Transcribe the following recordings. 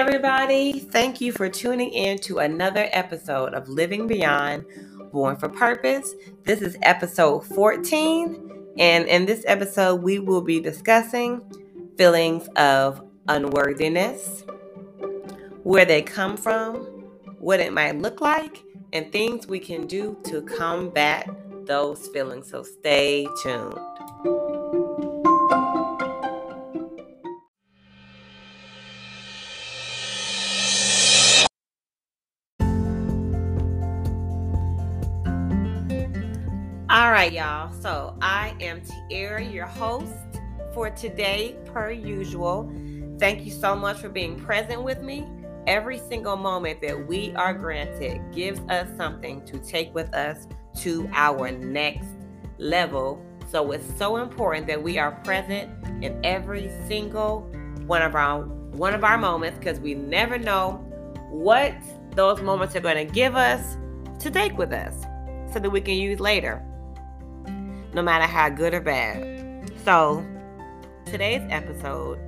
Everybody. Thank you for tuning in to another episode of Living Beyond Born for Purpose. This is episode 14, and in this episode, we will be discussing feelings of unworthiness, where they come from, what it might look like, and things we can do to combat those feelings. So stay tuned. Y'all. So I am Tierra, your host for today, per usual. Thank you so much for being present with me. Every single moment that we are granted gives us something to take with us to our next level. So it's so important that we are present in every single one of our one of our moments because we never know what those moments are going to give us to take with us so that we can use later no matter how good or bad. So, today's episode,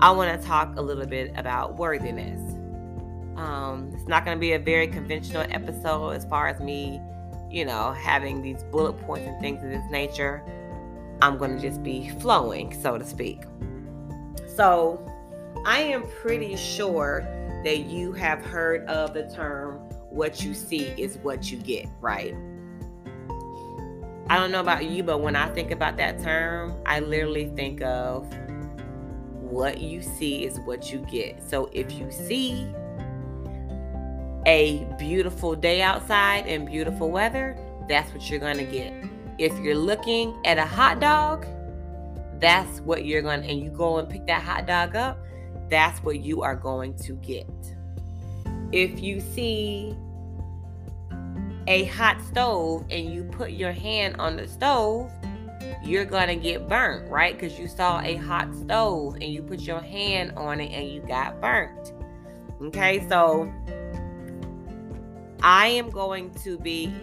I want to talk a little bit about worthiness. Um, it's not going to be a very conventional episode as far as me, you know, having these bullet points and things of this nature. I'm going to just be flowing, so to speak. So, I am pretty sure that you have heard of the term what you see is what you get, right? I don't know about you, but when I think about that term, I literally think of what you see is what you get. So if you see a beautiful day outside and beautiful weather, that's what you're going to get. If you're looking at a hot dog, that's what you're going to, and you go and pick that hot dog up, that's what you are going to get. If you see a hot stove and you put your hand on the stove, you're gonna get burnt, right? Because you saw a hot stove and you put your hand on it and you got burnt. Okay, so I am going to be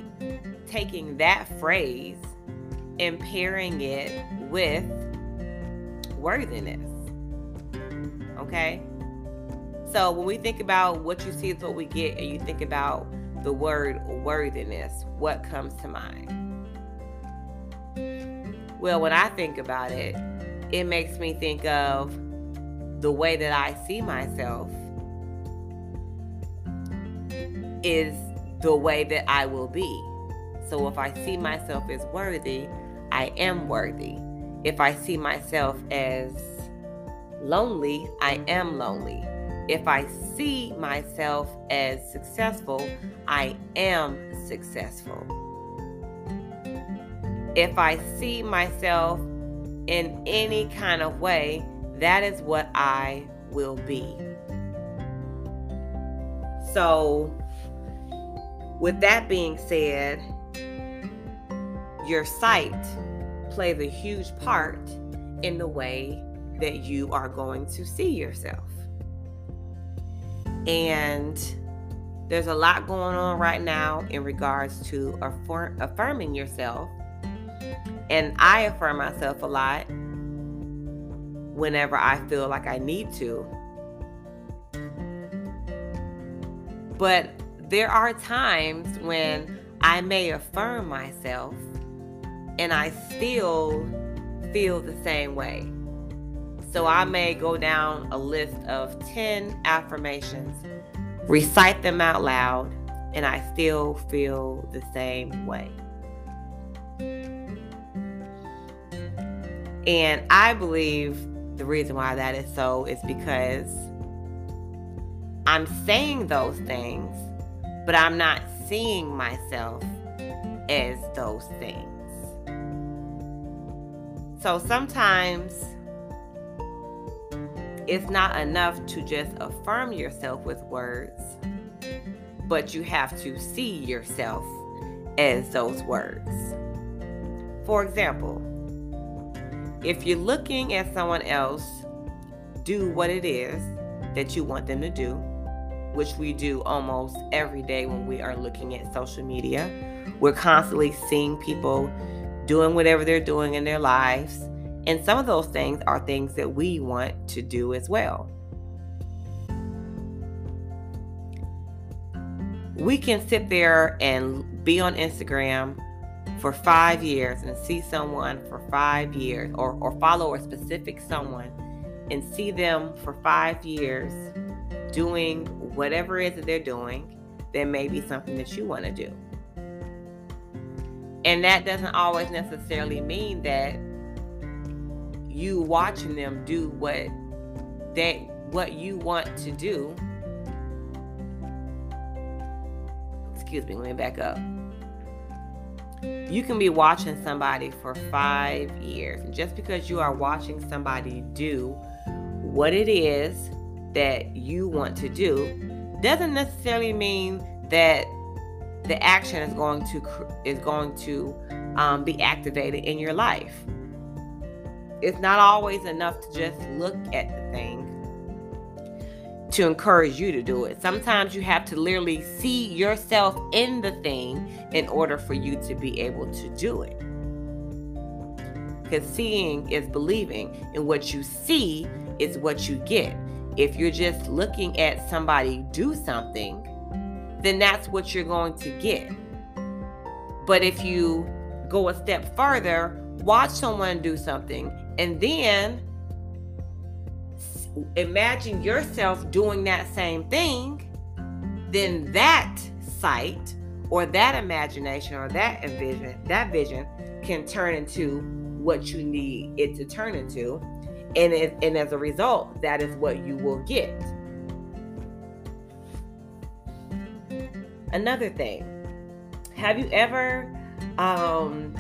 taking that phrase and pairing it with worthiness. Okay, so when we think about what you see is what we get, and you think about the word worthiness, what comes to mind? Well, when I think about it, it makes me think of the way that I see myself is the way that I will be. So if I see myself as worthy, I am worthy. If I see myself as lonely, I am lonely. If I see myself as successful, I am successful. If I see myself in any kind of way, that is what I will be. So, with that being said, your sight plays a huge part in the way that you are going to see yourself. And there's a lot going on right now in regards to affirm, affirming yourself. And I affirm myself a lot whenever I feel like I need to. But there are times when I may affirm myself and I still feel the same way. So I may go down a list of 10 affirmations, recite them out loud, and I still feel the same way. And I believe the reason why that is so is because I'm saying those things, but I'm not seeing myself as those things. So sometimes it's not enough to just affirm yourself with words, but you have to see yourself as those words. For example, if you're looking at someone else do what it is that you want them to do, which we do almost every day when we are looking at social media, we're constantly seeing people doing whatever they're doing in their lives and some of those things are things that we want to do as well. We can sit there and be on Instagram for five years and see someone for five years or, or follow a specific someone and see them for five years doing whatever it is that they're doing, there may be something that you want to do. And that doesn't always necessarily mean that you watching them do what that what you want to do. Excuse me, let me back up. You can be watching somebody for five years. And just because you are watching somebody do what it is that you want to do doesn't necessarily mean that the action is going to is going to um, be activated in your life. It's not always enough to just look at the thing to encourage you to do it. Sometimes you have to literally see yourself in the thing in order for you to be able to do it. Because seeing is believing, and what you see is what you get. If you're just looking at somebody do something, then that's what you're going to get. But if you go a step further, watch someone do something, and then imagine yourself doing that same thing, then that sight or that imagination or that envision, that vision can turn into what you need it to turn into. And, it, and as a result, that is what you will get. Another thing, have you ever um,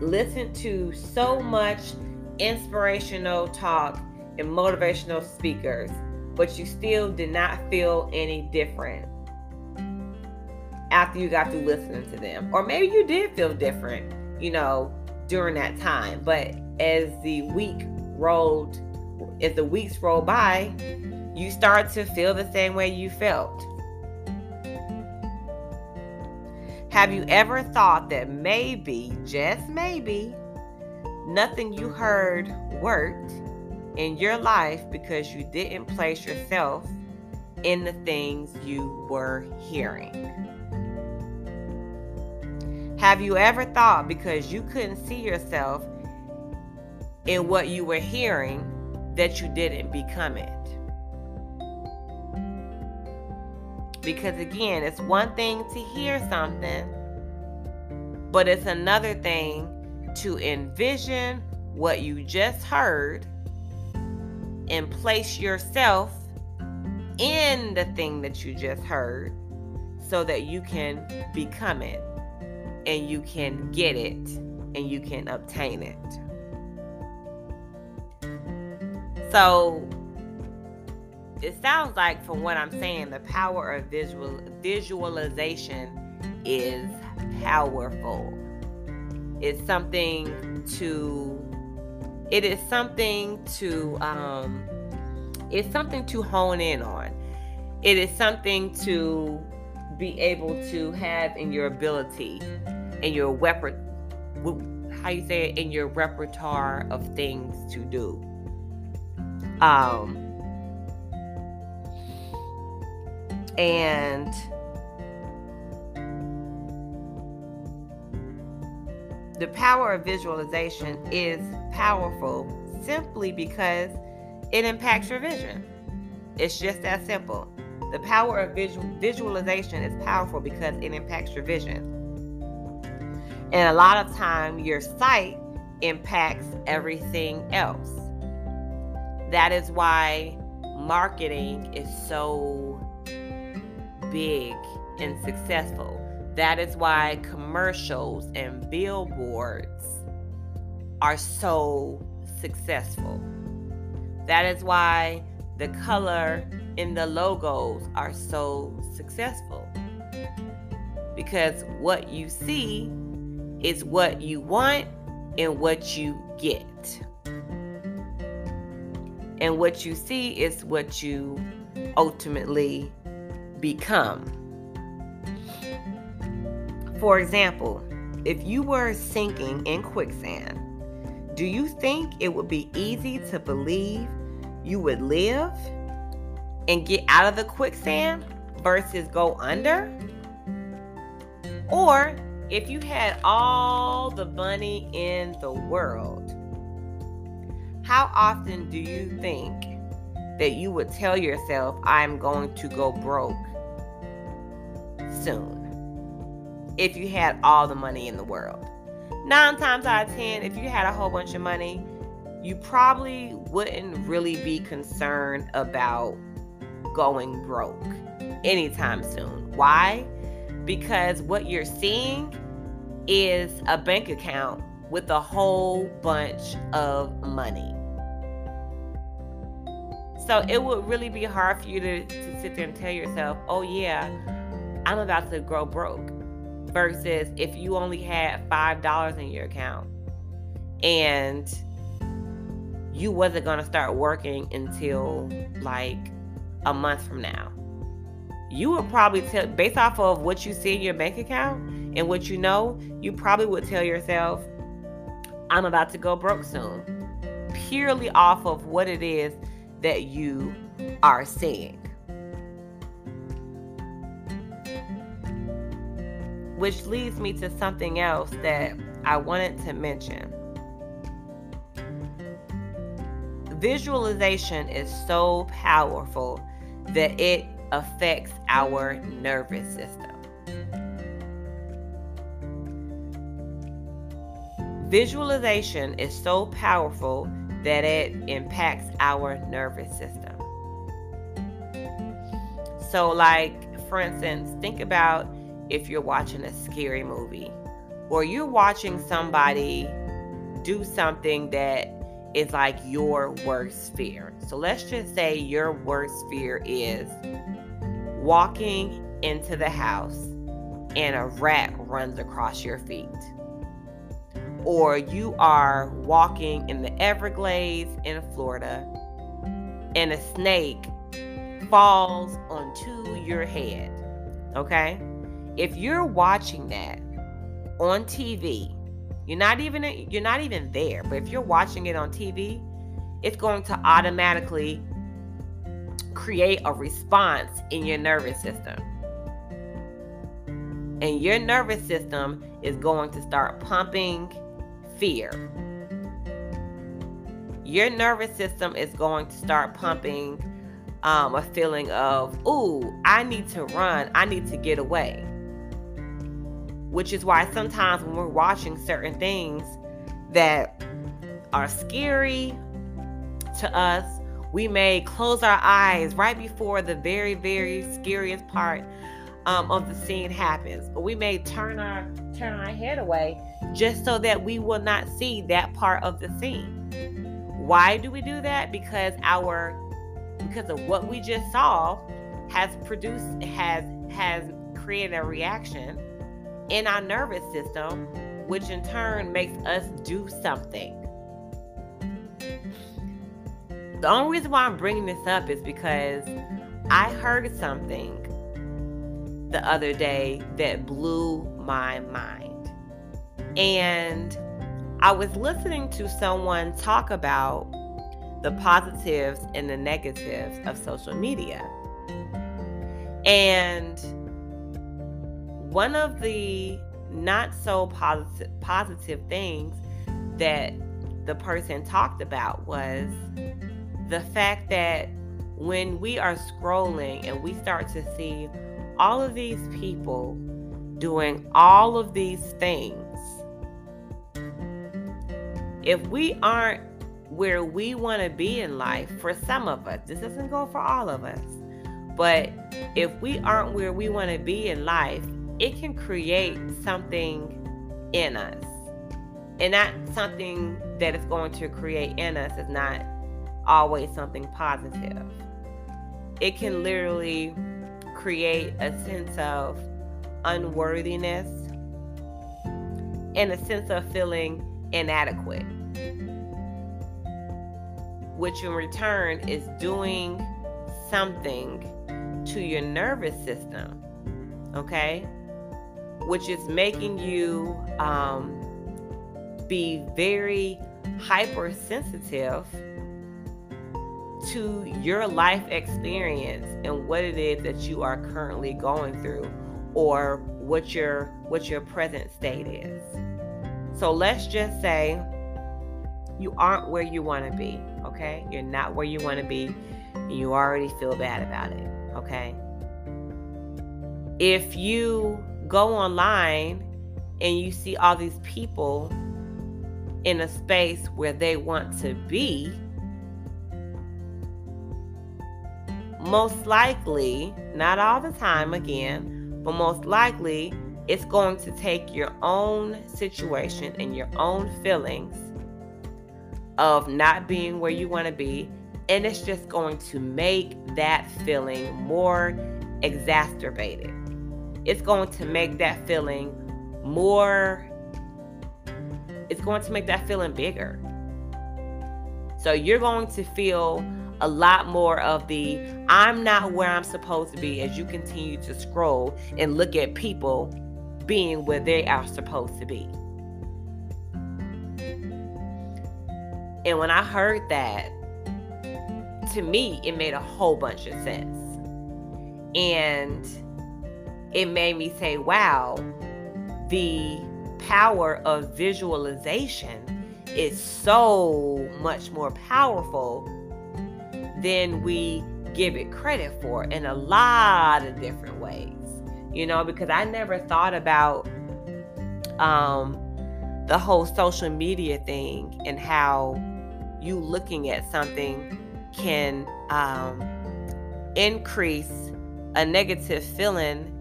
listened to so much inspirational talk and motivational speakers, but you still did not feel any different after you got through listening to them? Or maybe you did feel different, you know, during that time, but as the week rolled, as the weeks rolled by, you start to feel the same way you felt. Have you ever thought that maybe, just maybe, nothing you heard worked in your life because you didn't place yourself in the things you were hearing? Have you ever thought because you couldn't see yourself in what you were hearing that you didn't become it? Because again, it's one thing to hear something, but it's another thing to envision what you just heard and place yourself in the thing that you just heard so that you can become it and you can get it and you can obtain it. So it sounds like from what I'm saying, the power of visual visualization is powerful. It's something to it is something to um it's something to hone in on. It is something to be able to have in your ability in your weapon how you say it in your repertoire of things to do. Um And the power of visualization is powerful simply because it impacts your vision. It's just that simple. The power of visual, visualization is powerful because it impacts your vision. And a lot of time your sight impacts everything else. That is why marketing is so big and successful. That is why commercials and billboards are so successful. That is why the color in the logos are so successful. Because what you see is what you want and what you get. And what you see is what you ultimately become. For example, if you were sinking in quicksand, do you think it would be easy to believe you would live and get out of the quicksand? versus go under? Or if you had all the money in the world, how often do you think that you would tell yourself, I'm going to go broke soon? If you had all the money in the world. Nine times out of ten, if you had a whole bunch of money, you probably wouldn't really be concerned about going broke anytime soon. Why? Because what you're seeing is a bank account with a whole bunch of money. So it would really be hard for you to, to sit there and tell yourself, oh, yeah, I'm about to grow broke. Versus if you only had $5 in your account and you wasn't going to start working until like a month from now. You would probably tell, based off of what you see in your bank account and what you know, you probably would tell yourself, I'm about to go broke soon. Purely off of what it is that you are seeing. Which leads me to something else that I wanted to mention. Visualization is so powerful that it affects our nervous system. Visualization is so powerful that it impacts our nervous system. So, like, for instance, think about if you're watching a scary movie or you're watching somebody do something that is like your worst fear. So let's just say your worst fear is walking into the house and a rat runs across your feet. Or you are walking in the Everglades in Florida and a snake falls onto your head. Okay? If you're watching that on TV, you're not even you're not even there, but if you're watching it on TV, it's going to automatically create a response in your nervous system. And your nervous system is going to start pumping fear. Your nervous system is going to start pumping um, a feeling of, ooh, I need to run, I need to get away which is why sometimes when we're watching certain things that are scary to us, we may close our eyes right before the very, very scariest part um, of the scene happens. But we may turn our turn our head away just so that we will not see that part of the scene. Why do we do that? Because our because of what we just saw has produced has has created a reaction in our nervous system, which in turn makes us do something. The only reason why I'm bringing this up is because I heard something the other day that blew my mind. And I was listening to someone talk about the positives and the negatives of social media. And one of the not so positive positive things that the person talked about was the fact that when we are scrolling and we start to see all of these people doing all of these things, if we aren't where we want to be in life, for some of us, this doesn't go for all of us, but if we aren't where we want to be in life, it can create something in us. And that something that it's going to create in us is not always something positive. It can literally create a sense of unworthiness and a sense of feeling inadequate, which in return is doing something to your nervous system. Okay? Which is making you um, be very hypersensitive to your life experience and what it is that you are currently going through or what your what your present state is. So let's just say you aren't where you want to be, okay? You're not where you want to be and you already feel bad about it, okay? If you go online and you see all these people in a space where they want to be, most likely, not all the time again, but most likely it's going to take your own situation and your own feelings of not being where you want to be, and it's just going to make that feeling more exacerbated. It's going to make that feeling more, it's going to make that feeling bigger. So you're going to feel a lot more of the I'm not where I'm supposed to be as you continue to scroll and look at people being where they are supposed to be. And when I heard that, to me, it made a whole bunch of sense. And it made me say, wow, the power of visualization is so much more powerful than we give it credit for in a lot of different ways. You know, because I never thought about um, the whole social media thing and how you looking at something can um, increase a negative feeling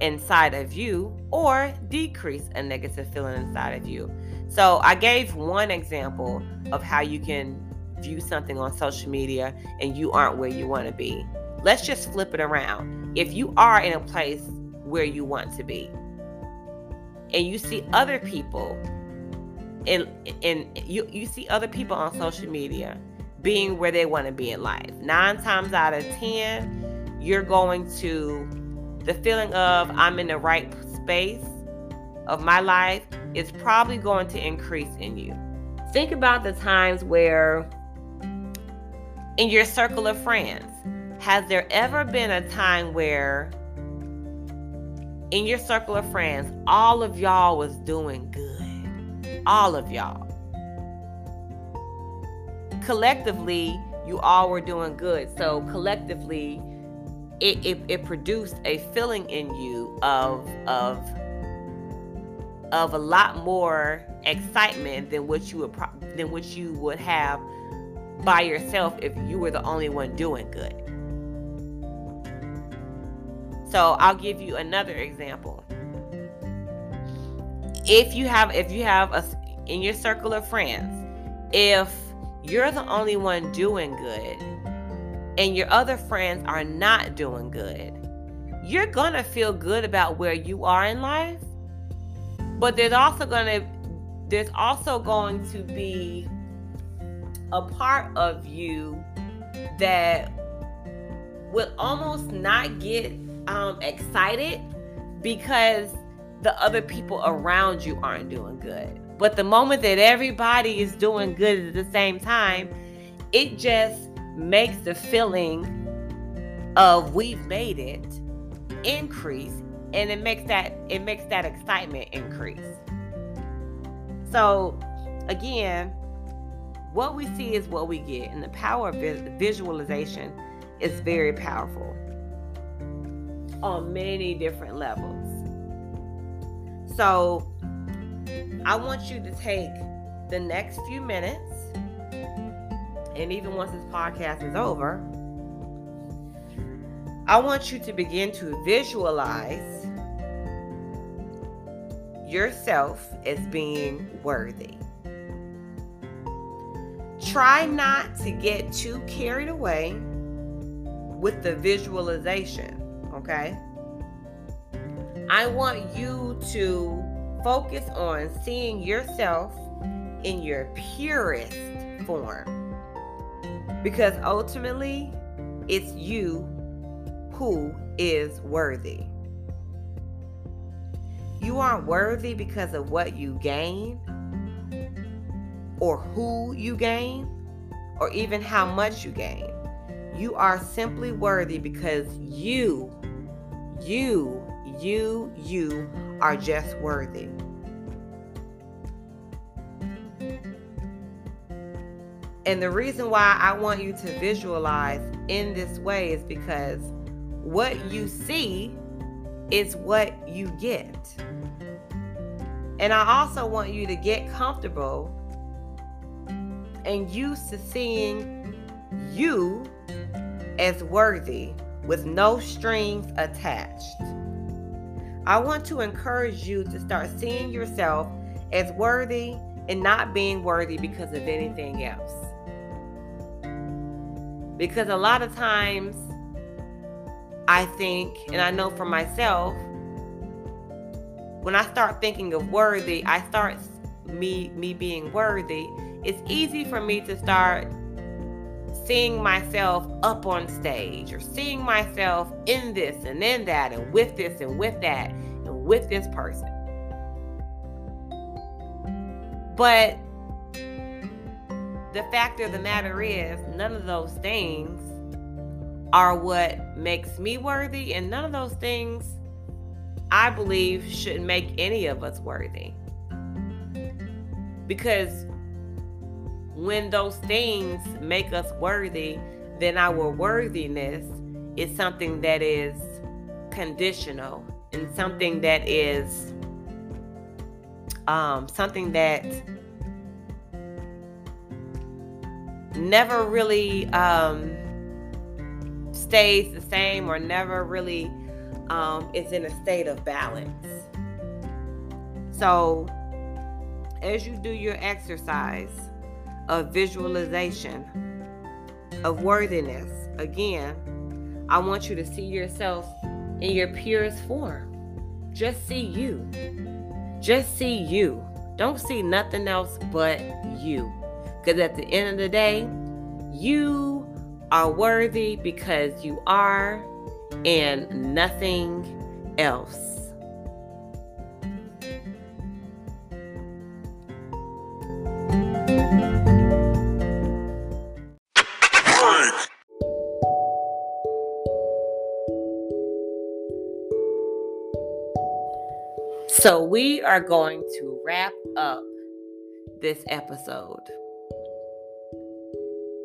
inside of you or decrease a negative feeling inside of you. So I gave one example of how you can view something on social media and you aren't where you want to be. Let's just flip it around. If you are in a place where you want to be and you see other people and and you you see other people on social media being where they want to be in life. 9 times out of 10, you're going to the feeling of I'm in the right space of my life is probably going to increase in you. Think about the times where in your circle of friends, has there ever been a time where in your circle of friends, all of y'all was doing good? All of y'all. Collectively, you all were doing good. So collectively, it, it, it produced a feeling in you of of of a lot more excitement than what you would pro- than what you would have by yourself if you were the only one doing good. So I'll give you another example. If you have if you have a in your circle of friends, if you're the only one doing good and your other friends are not doing good, you're going to feel good about where you are in life. But there's also going to there's also going to be a part of you that will almost not get um, excited because the other people around you aren't doing good. But the moment that everybody is doing good at the same time, it just makes the feeling of we've made it increase and it makes that it makes that excitement increase. So again, what we see is what we get, and the power of visualization is very powerful on many different levels. So, I want you to take the next few minutes, and even once this podcast is over, I want you to begin to visualize yourself as being worthy. Try not to get too carried away with the visualization, okay? I want you to focus on seeing yourself in your purest form. Because ultimately, it's you who is worthy. You aren't worthy because of what you gain or who you gain or even how much you gain. You are simply worthy because you, you, you, you are just worthy. And the reason why I want you to visualize in this way is because what you see is what you get. And I also want you to get comfortable and used to seeing you as worthy with no strings attached. I want to encourage you to start seeing yourself as worthy and not being worthy because of anything else. Because a lot of times, I think, and I know for myself, when I start thinking of worthy, I start me me being worthy. It's easy for me to start seeing myself up on stage or seeing myself in this and in that and with this and with that and with this person. But the fact of the matter is, none of those things are what makes me worthy, and none of those things I believe should make any of us worthy. Because when those things make us worthy, then our worthiness is something that is conditional and something that is um, something that never really um, stays the same or never really um, is in a state of balance. So, as you do your exercise, of visualization, of worthiness. Again, I want you to see yourself in your purest form. Just see you. Just see you. Don't see nothing else but you. Because at the end of the day, you are worthy because you are and nothing else. So, we are going to wrap up this episode.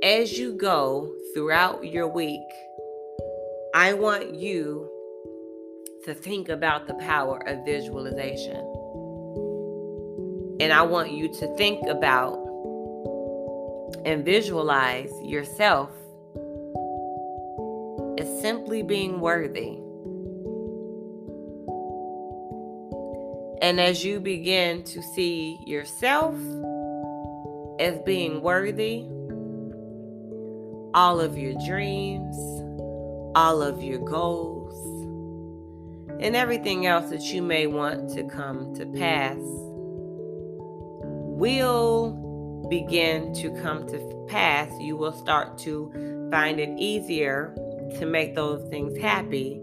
As you go throughout your week, I want you to think about the power of visualization. And I want you to think about and visualize yourself as simply being worthy And as you begin to see yourself as being worthy, all of your dreams, all of your goals, and everything else that you may want to come to pass will begin to come to pass. You will start to find it easier to make those things happy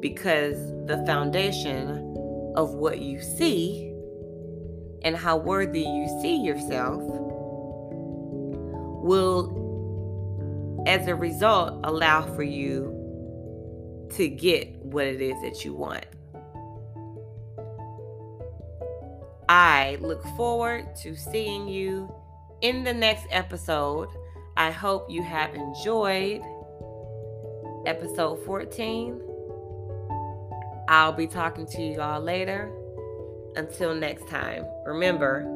because the foundation of what you see and how worthy you see yourself will, as a result, allow for you to get what it is that you want. I look forward to seeing you in the next episode. I hope you have enjoyed episode 14 I'll be talking to you all later. Until next time, remember,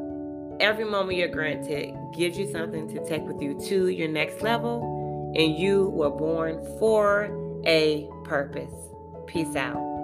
every moment you're granted gives you something to take with you to your next level, and you were born for a purpose. Peace out.